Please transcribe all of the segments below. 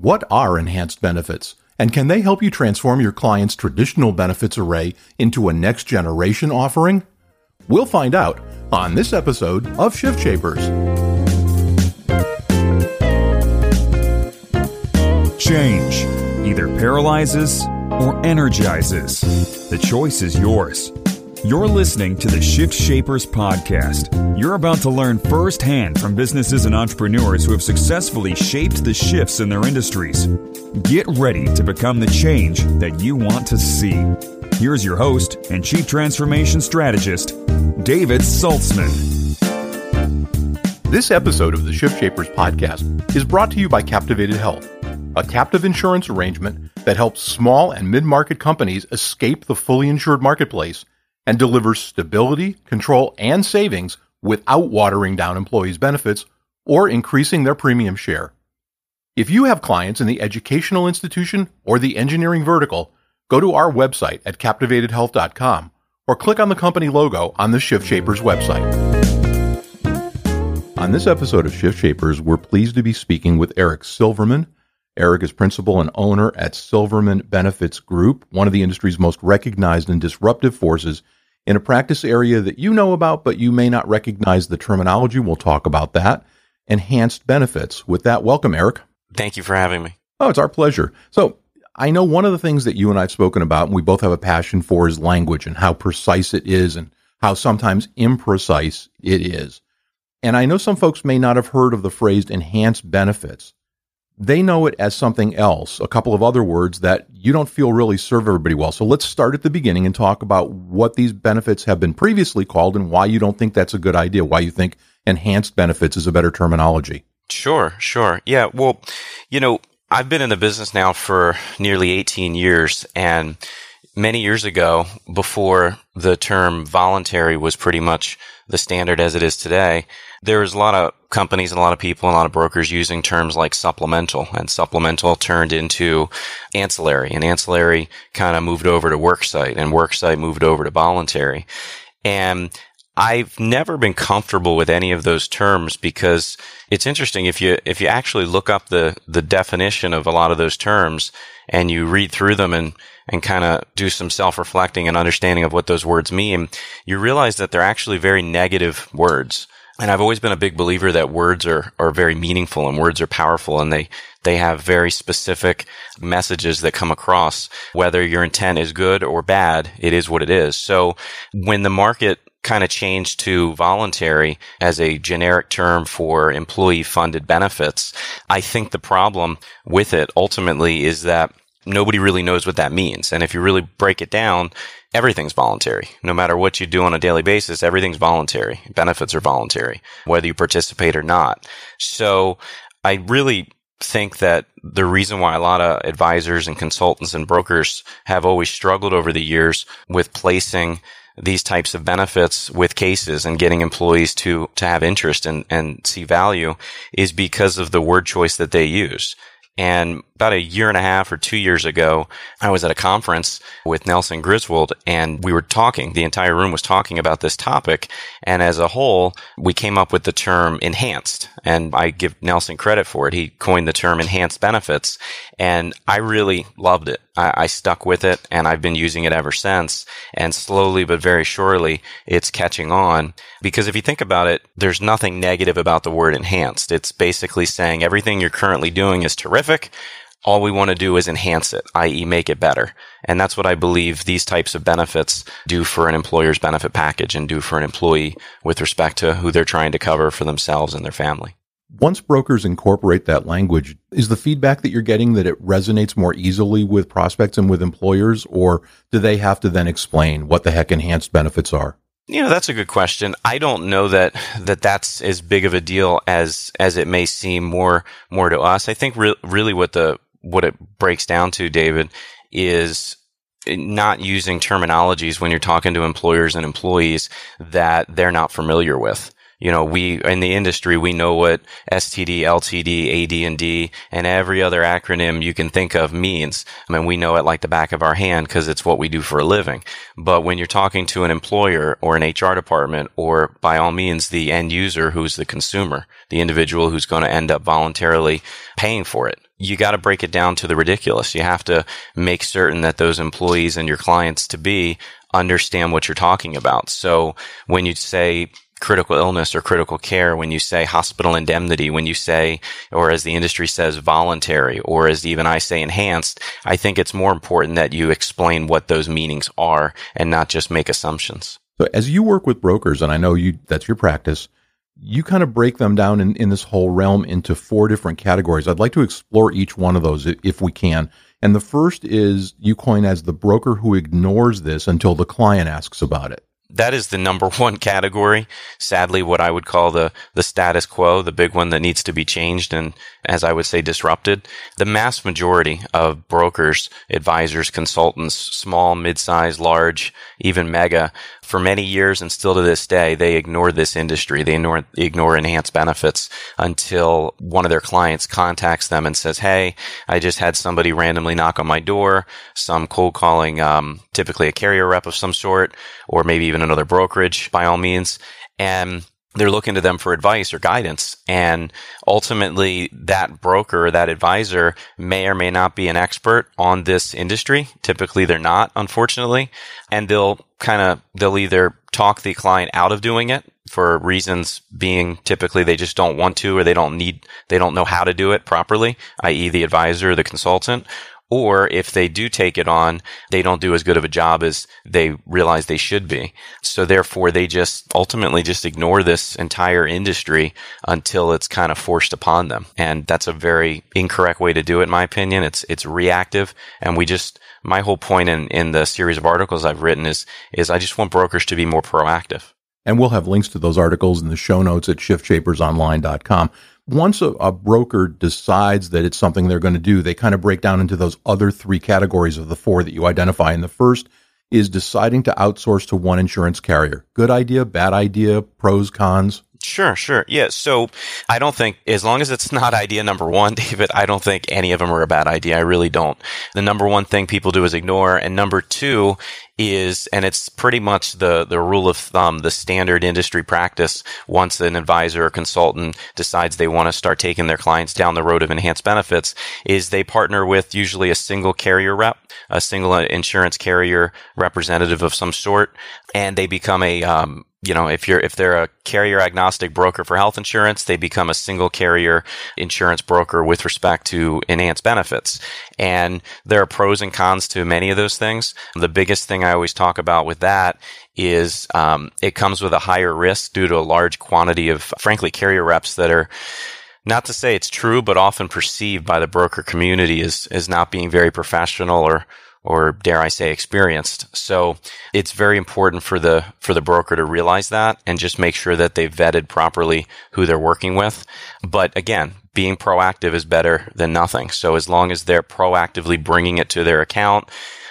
What are enhanced benefits? And can they help you transform your client's traditional benefits array into a next generation offering? We'll find out on this episode of Shift Shapers. Change either paralyzes or energizes. The choice is yours. You're listening to the Shift Shapers podcast. You're about to learn firsthand from businesses and entrepreneurs who have successfully shaped the shifts in their industries. Get ready to become the change that you want to see. Here's your host and Chief Transformation Strategist, David Saltzman. This episode of the Shift Shapers podcast is brought to you by Captivated Health, a captive insurance arrangement that helps small and mid market companies escape the fully insured marketplace and delivers stability, control, and savings without watering down employees' benefits or increasing their premium share. If you have clients in the educational institution or the engineering vertical, go to our website at captivatedhealth.com or click on the company logo on the Shift Shapers website. On this episode of Shift Shapers, we're pleased to be speaking with Eric Silverman. Eric is principal and owner at Silverman Benefits Group, one of the industry's most recognized and disruptive forces in a practice area that you know about, but you may not recognize the terminology. We'll talk about that. Enhanced benefits. With that, welcome, Eric. Thank you for having me. Oh, it's our pleasure. So, I know one of the things that you and I have spoken about, and we both have a passion for, is language and how precise it is and how sometimes imprecise it is. And I know some folks may not have heard of the phrase enhanced benefits they know it as something else, a couple of other words that you don't feel really serve everybody well. So let's start at the beginning and talk about what these benefits have been previously called and why you don't think that's a good idea, why you think enhanced benefits is a better terminology. Sure, sure. Yeah, well, you know, I've been in the business now for nearly 18 years and many years ago before the term voluntary was pretty much the standard as it is today, there was a lot of companies and a lot of people and a lot of brokers using terms like supplemental and supplemental turned into ancillary and ancillary kind of moved over to worksite and worksite moved over to voluntary. And I've never been comfortable with any of those terms because it's interesting if you if you actually look up the the definition of a lot of those terms and you read through them and and kind of do some self-reflecting and understanding of what those words mean, you realize that they're actually very negative words. And I've always been a big believer that words are, are very meaningful and words are powerful and they, they have very specific messages that come across. Whether your intent is good or bad, it is what it is. So when the market kind of changed to voluntary as a generic term for employee funded benefits, I think the problem with it ultimately is that nobody really knows what that means. And if you really break it down, everything's voluntary. No matter what you do on a daily basis, everything's voluntary. Benefits are voluntary, whether you participate or not. So I really think that the reason why a lot of advisors and consultants and brokers have always struggled over the years with placing these types of benefits with cases and getting employees to, to have interest and, and see value is because of the word choice that they use. And about a year and a half or two years ago, I was at a conference with Nelson Griswold and we were talking, the entire room was talking about this topic. And as a whole, we came up with the term enhanced. And I give Nelson credit for it. He coined the term enhanced benefits. And I really loved it. I, I stuck with it and I've been using it ever since. And slowly but very surely, it's catching on. Because if you think about it, there's nothing negative about the word enhanced. It's basically saying everything you're currently doing is terrific. All we want to do is enhance it, i.e. make it better. And that's what I believe these types of benefits do for an employer's benefit package and do for an employee with respect to who they're trying to cover for themselves and their family. Once brokers incorporate that language, is the feedback that you're getting that it resonates more easily with prospects and with employers, or do they have to then explain what the heck enhanced benefits are? You know, that's a good question. I don't know that, that that's as big of a deal as, as it may seem more, more to us. I think re- really what the, what it breaks down to, David, is not using terminologies when you're talking to employers and employees that they're not familiar with you know, we in the industry we know what STD, LTD, AD and D, and every other acronym you can think of means. I mean, we know it like the back of our hand because it's what we do for a living. But when you're talking to an employer or an HR department, or by all means the end user who's the consumer, the individual who's going to end up voluntarily paying for it, you got to break it down to the ridiculous. You have to make certain that those employees and your clients to be understand what you're talking about. So when you say critical illness or critical care, when you say hospital indemnity, when you say, or as the industry says, voluntary, or as even I say, enhanced, I think it's more important that you explain what those meanings are and not just make assumptions. So as you work with brokers, and I know you that's your practice, you kind of break them down in, in this whole realm into four different categories. I'd like to explore each one of those if we can. And the first is you coin as the broker who ignores this until the client asks about it that is the number one category. Sadly, what I would call the, the status quo, the big one that needs to be changed and, as I would say, disrupted. The mass majority of brokers, advisors, consultants, small, mid-sized, large, even mega, for many years and still to this day, they ignore this industry. They ignore, ignore enhanced benefits until one of their clients contacts them and says, Hey, I just had somebody randomly knock on my door, some cold calling, um, typically a carrier rep of some sort, or maybe even another brokerage by all means. And they're looking to them for advice or guidance. And ultimately, that broker, that advisor may or may not be an expert on this industry. Typically, they're not, unfortunately. And they'll kind of, they'll either talk the client out of doing it for reasons being typically they just don't want to or they don't need, they don't know how to do it properly, i.e. the advisor or the consultant, or if they do take it on, they don't do as good of a job as they realize they should be. So therefore, they just ultimately just ignore this entire industry until it's kind of forced upon them. And that's a very incorrect way to do it, in my opinion. It's, it's reactive. And we just, my whole point in, in the series of articles I've written is, is I just want brokers to be more proactive. And we'll have links to those articles in the show notes at shiftshapersonline.com once a, a, broker decides that it's something they're going to do, they kind of break down into those other three categories of the four that you identify. And the first is deciding to outsource to one insurance carrier. Good idea, bad idea, pros, cons. Sure, sure. Yeah. So I don't think, as long as it's not idea number one, David, I don't think any of them are a bad idea. I really don't. The number one thing people do is ignore. And number two is, and it's pretty much the, the rule of thumb, the standard industry practice once an advisor or consultant decides they want to start taking their clients down the road of enhanced benefits is they partner with usually a single carrier rep, a single insurance carrier representative of some sort, and they become a, um, you know, if you're, if they're a carrier agnostic broker for health insurance, they become a single carrier insurance broker with respect to enhanced benefits. And there are pros and cons to many of those things. The biggest thing I always talk about with that is, um, it comes with a higher risk due to a large quantity of, frankly, carrier reps that are, not to say it's true, but often perceived by the broker community as, as not being very professional or, or dare I say experienced. So it's very important for the for the broker to realize that and just make sure that they've vetted properly who they're working with. But again, being proactive is better than nothing. So as long as they're proactively bringing it to their account,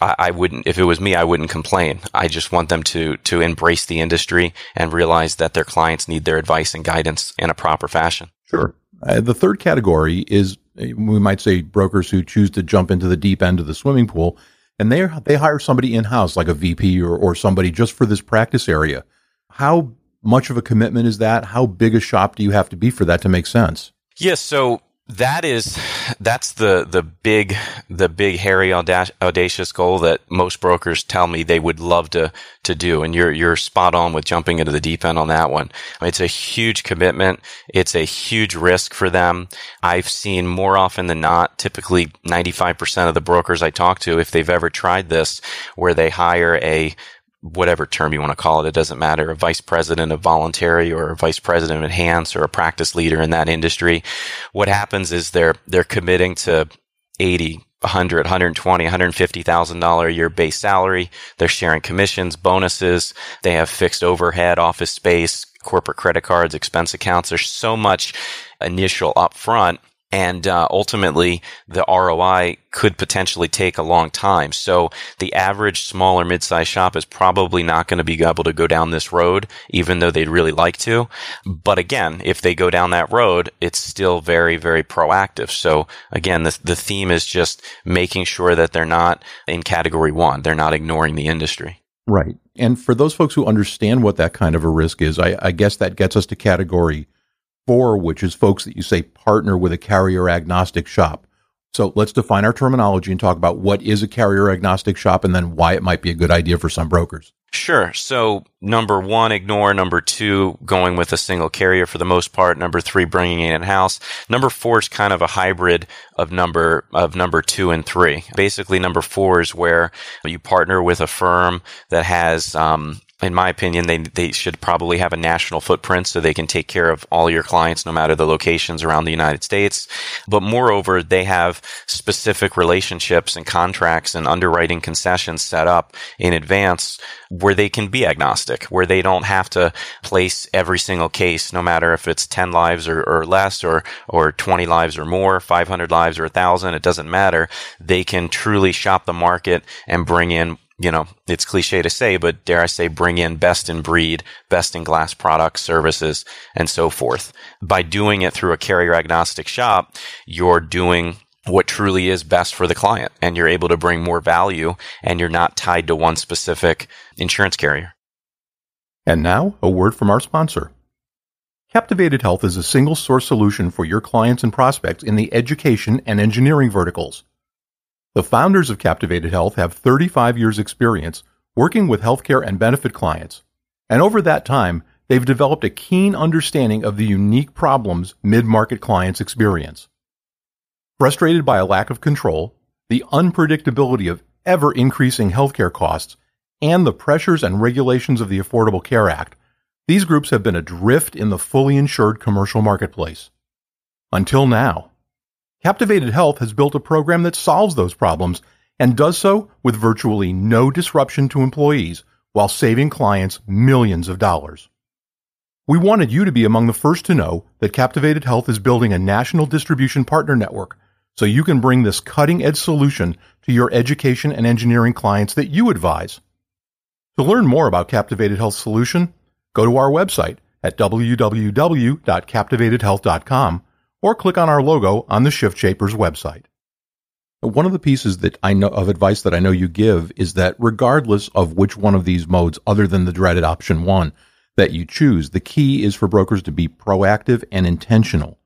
I, I wouldn't, if it was me, I wouldn't complain. I just want them to, to embrace the industry and realize that their clients need their advice and guidance in a proper fashion. Sure. Uh, the third category is we might say brokers who choose to jump into the deep end of the swimming pool and they they hire somebody in house like a VP or, or somebody just for this practice area. How much of a commitment is that? How big a shop do you have to be for that to make sense? Yes, so that is that's the the big the big hairy audacious goal that most brokers tell me they would love to to do and you're you're spot on with jumping into the deep end on that one. It's a huge commitment. It's a huge risk for them. I've seen more often than not typically 95% of the brokers i talk to if they've ever tried this where they hire a whatever term you want to call it, it doesn't matter, a vice president of voluntary or a vice president of enhance or a practice leader in that industry. What happens is they're, they're committing to 80, 100, 120, 150,000 dollar a year base salary. They're sharing commissions, bonuses. They have fixed overhead, office space, corporate credit cards, expense accounts. There's so much initial upfront and uh, ultimately the ROI could potentially take a long time. So the average small or mid-sized shop is probably not going to be able to go down this road, even though they'd really like to. But again, if they go down that road, it's still very, very proactive. So again, the, the theme is just making sure that they're not in category one. They're not ignoring the industry. Right. And for those folks who understand what that kind of a risk is, I, I guess that gets us to category four, which is folks that you say partner with a carrier agnostic shop. So let's define our terminology and talk about what is a carrier agnostic shop and then why it might be a good idea for some brokers. Sure. So number one, ignore. Number two, going with a single carrier for the most part. Number three, bringing it in house. Number four is kind of a hybrid of number, of number two and three. Basically, number four is where you partner with a firm that has, um, in my opinion, they, they should probably have a national footprint so they can take care of all your clients no matter the locations around the United States. But moreover, they have specific relationships and contracts and underwriting concessions set up in advance where they can be agnostic, where they don't have to place every single case, no matter if it's 10 lives or, or less or, or 20 lives or more, 500 lives or a 1,000. It doesn't matter. They can truly shop the market and bring in you know, it's cliche to say, but dare I say, bring in best in breed, best in glass products, services, and so forth. By doing it through a carrier agnostic shop, you're doing what truly is best for the client and you're able to bring more value and you're not tied to one specific insurance carrier. And now, a word from our sponsor. Captivated Health is a single source solution for your clients and prospects in the education and engineering verticals. The founders of Captivated Health have 35 years experience working with healthcare and benefit clients. And over that time, they've developed a keen understanding of the unique problems mid-market clients experience. Frustrated by a lack of control, the unpredictability of ever increasing healthcare costs, and the pressures and regulations of the Affordable Care Act, these groups have been adrift in the fully insured commercial marketplace. Until now. Captivated Health has built a program that solves those problems and does so with virtually no disruption to employees while saving clients millions of dollars. We wanted you to be among the first to know that Captivated Health is building a national distribution partner network so you can bring this cutting edge solution to your education and engineering clients that you advise. To learn more about Captivated Health solution, go to our website at www.captivatedhealth.com or click on our logo on the Shift Shapers website. One of the pieces that I know of advice that I know you give is that regardless of which one of these modes, other than the dreaded option one, that you choose, the key is for brokers to be proactive and intentional.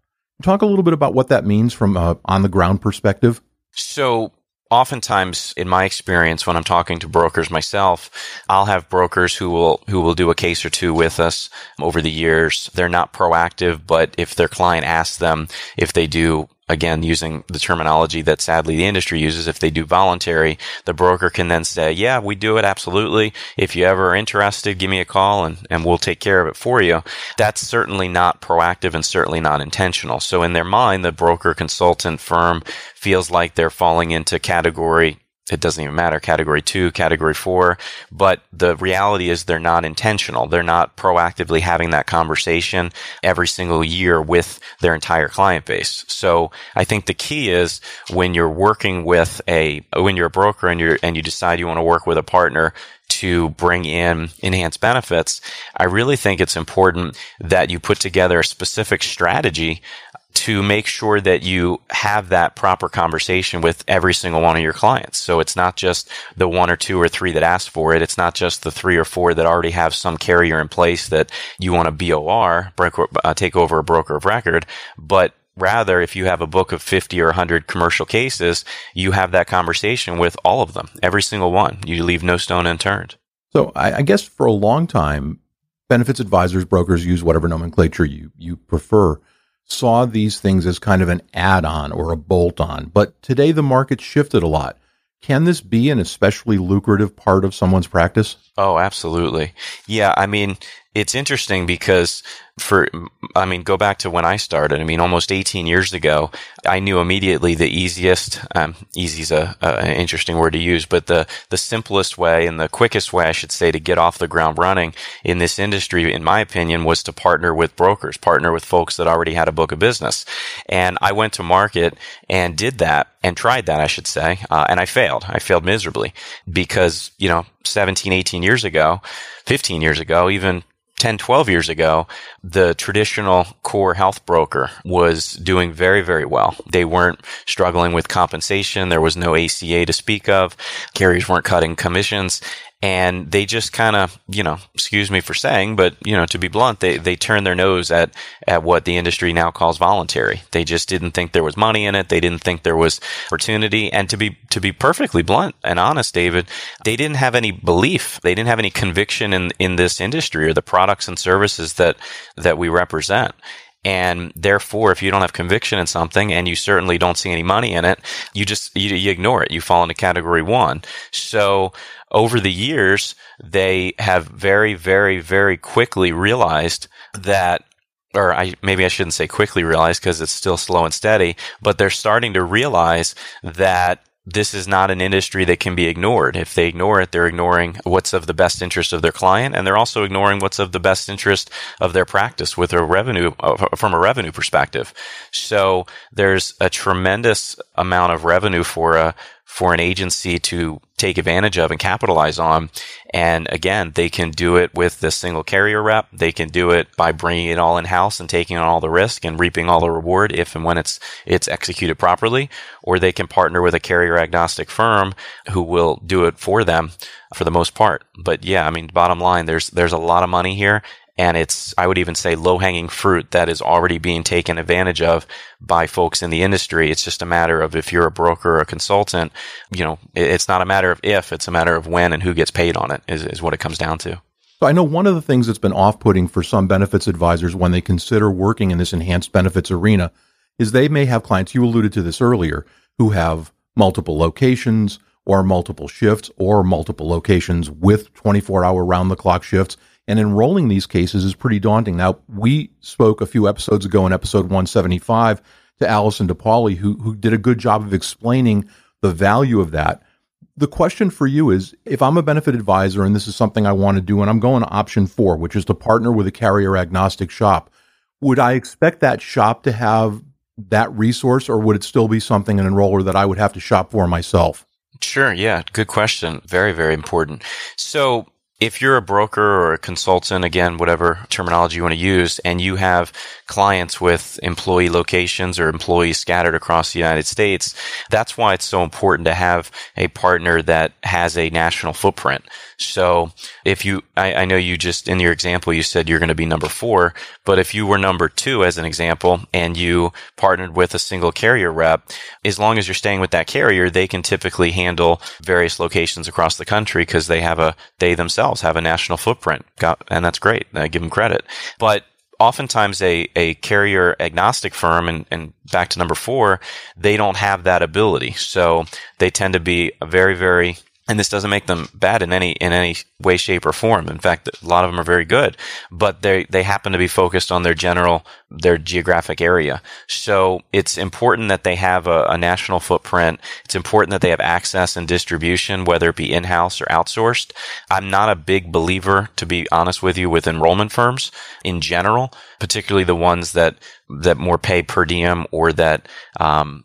Talk a little bit about what that means from a on the ground perspective. So, oftentimes in my experience when I'm talking to brokers myself, I'll have brokers who will who will do a case or two with us over the years. They're not proactive, but if their client asks them if they do again, using the terminology that sadly the industry uses, if they do voluntary, the broker can then say, yeah, we do it absolutely. If you ever are interested, give me a call and, and we'll take care of it for you. That's certainly not proactive and certainly not intentional. So in their mind, the broker consultant firm feels like they're falling into category it doesn't even matter category two, category four, but the reality is they're not intentional. They're not proactively having that conversation every single year with their entire client base. So I think the key is when you're working with a, when you're a broker and you and you decide you want to work with a partner, to bring in enhanced benefits, I really think it's important that you put together a specific strategy to make sure that you have that proper conversation with every single one of your clients. So it's not just the one or two or three that asked for it. It's not just the three or four that already have some carrier in place that you want to BOR, broker, uh, take over a broker of record, but Rather, if you have a book of 50 or 100 commercial cases, you have that conversation with all of them, every single one. You leave no stone unturned. So I, I guess for a long time, benefits advisors, brokers use whatever nomenclature you, you prefer saw these things as kind of an add on or a bolt on. But today the market shifted a lot. Can this be an especially lucrative part of someone's practice? Oh, absolutely. Yeah. I mean, it's interesting because for, I mean, go back to when I started. I mean, almost 18 years ago, I knew immediately the easiest, um, easy is an interesting word to use, but the, the simplest way and the quickest way, I should say, to get off the ground running in this industry, in my opinion, was to partner with brokers, partner with folks that already had a book of business. And I went to market and did that and tried that, I should say. Uh, and I failed. I failed miserably because, you know, 17, 18 years ago, 15 years ago, even 10, 12 years ago, the traditional core health broker was doing very, very well. They weren't struggling with compensation. There was no ACA to speak of. Carriers weren't cutting commissions. And they just kind of, you know, excuse me for saying, but you know, to be blunt, they they turn their nose at at what the industry now calls voluntary. They just didn't think there was money in it. They didn't think there was opportunity. And to be to be perfectly blunt and honest, David, they didn't have any belief. They didn't have any conviction in in this industry or the products and services that that we represent. And therefore, if you don't have conviction in something and you certainly don't see any money in it, you just, you, you, ignore it. You fall into category one. So over the years, they have very, very, very quickly realized that or I, maybe I shouldn't say quickly realized because it's still slow and steady, but they're starting to realize that this is not an industry that can be ignored. If they ignore it, they're ignoring what's of the best interest of their client, and they're also ignoring what's of the best interest of their practice with a revenue uh, from a revenue perspective. So there's a tremendous amount of revenue for a for an agency to take advantage of and capitalize on. And again, they can do it with the single carrier rep. They can do it by bringing it all in house and taking on all the risk and reaping all the reward if and when it's it's executed properly. Or they can partner with a carrier agnostic firm who will do it for them for the most part. But yeah, I mean, bottom line, there's there's a lot of money here and it's I would even say low hanging fruit that is already being taken advantage of by folks in the industry. It's just a matter of if you're a broker or a consultant, you know, it's not a matter of if, it's a matter of when and who gets paid on it is, is what it comes down to. So I know one of the things that's been off-putting for some benefits advisors when they consider working in this enhanced benefits arena is they may have clients, you alluded to this earlier, who have multiple locations or multiple shifts or multiple locations with 24 hour round the clock shifts and enrolling these cases is pretty daunting. Now, we spoke a few episodes ago in episode 175 to Allison DePauli, who, who did a good job of explaining the value of that. The question for you is if I'm a benefit advisor and this is something I want to do, and I'm going to option four, which is to partner with a carrier agnostic shop, would I expect that shop to have that resource, or would it still be something, an enroller that I would have to shop for myself? Sure. Yeah. Good question. Very, very important. So if you're a broker or a consultant, again, whatever terminology you want to use, and you have clients with employee locations or employees scattered across the United States, that's why it's so important to have a partner that has a national footprint. So if you, I, I know you just, in your example, you said you're going to be number four, but if you were number two, as an example, and you partnered with a single carrier rep, as long as you're staying with that carrier, they can typically handle various locations across the country because they have a, they themselves have a national footprint. And that's great. I give them credit. But oftentimes a, a carrier agnostic firm and, and back to number four, they don't have that ability. So they tend to be very, very and this doesn't make them bad in any in any way shape or form. In fact a lot of them are very good but they they happen to be focused on their general their geographic area. So it's important that they have a, a national footprint. It's important that they have access and distribution whether it be in-house or outsourced. I'm not a big believer to be honest with you with enrollment firms in general particularly the ones that that more pay per diem or that um,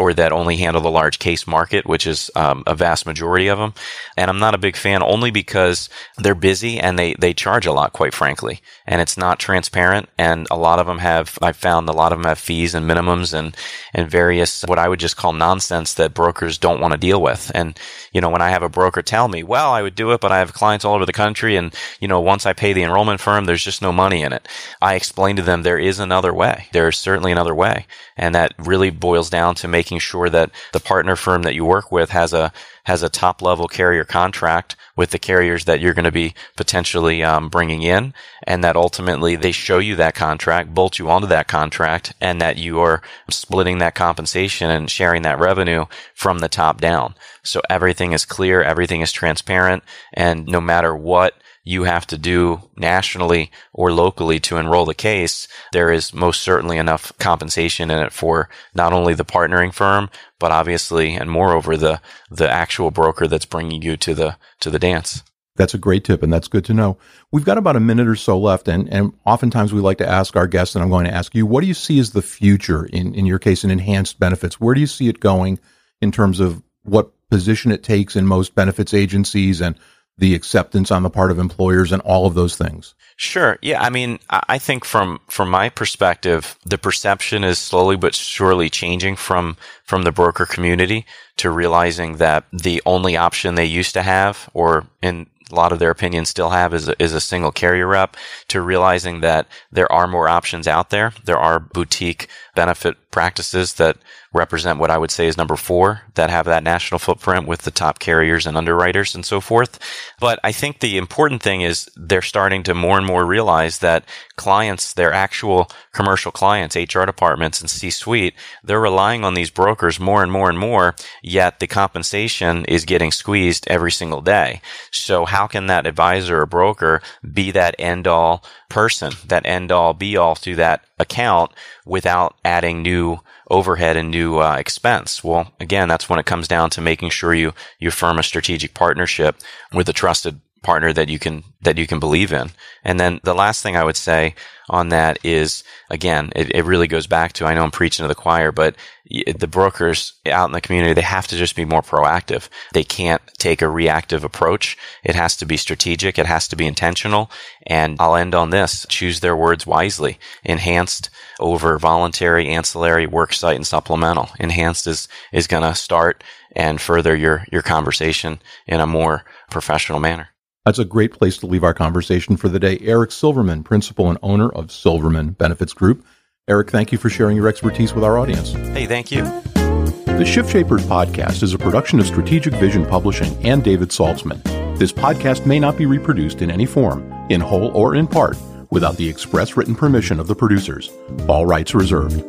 or that only handle the large case market, which is um, a vast majority of them. And I'm not a big fan only because they're busy and they, they charge a lot, quite frankly. And it's not transparent. And a lot of them have, I've found a lot of them have fees and minimums and, and various, what I would just call nonsense that brokers don't want to deal with. And, you know, when I have a broker tell me, well, I would do it, but I have clients all over the country. And, you know, once I pay the enrollment firm, there's just no money in it. I explain to them there is another way. There's certainly another way. And that really boils down to making sure that the partner firm that you work with has a has a top level carrier contract with the carriers that you're going to be potentially um, bringing in, and that ultimately they show you that contract, bolt you onto that contract, and that you are splitting that compensation and sharing that revenue from the top down. So everything is clear, everything is transparent, and no matter what you have to do nationally or locally to enroll the case, there is most certainly enough compensation in it for not only the partnering firm, but obviously and moreover the the actual broker that's bringing you to the to the dance. That's a great tip, and that's good to know. We've got about a minute or so left, and, and oftentimes we like to ask our guests, and I'm going to ask you, what do you see as the future in, in your case in enhanced benefits? Where do you see it going in terms of what position it takes in most benefits agencies and the acceptance on the part of employers and all of those things? Sure. Yeah. I mean, I think from, from my perspective, the perception is slowly but surely changing from, from the broker community to realizing that the only option they used to have, or in a lot of their opinions still have is a, is a single carrier rep to realizing that there are more options out there. There are boutique benefit practices that represent what I would say is number four that have that national footprint with the top carriers and underwriters and so forth. But I think the important thing is they're starting to more and more realize that clients, their actual commercial clients, HR departments and C-suite, they're relying on these brokers more and more and more, yet the compensation is getting squeezed every single day. So how can that advisor or broker be that end all person, that end all be all to that account without adding new overhead and new uh, expense. Well, again, that's when it comes down to making sure you you firm a strategic partnership with a trusted partner that you can that you can believe in. And then the last thing I would say on that is again, it, it really goes back to I know I'm preaching to the choir, but the brokers out in the community they have to just be more proactive. They can't take a reactive approach. It has to be strategic. It has to be intentional. And I'll end on this: choose their words wisely. Enhanced over voluntary, ancillary, worksite, and supplemental. Enhanced is is going to start and further your your conversation in a more professional manner. That's a great place to leave our conversation for the day. Eric Silverman, principal and owner of Silverman Benefits Group. Eric, thank you for sharing your expertise with our audience. Hey, thank you. The Shift Shapers podcast is a production of Strategic Vision Publishing and David Saltzman. This podcast may not be reproduced in any form, in whole or in part, without the express written permission of the producers. All rights reserved.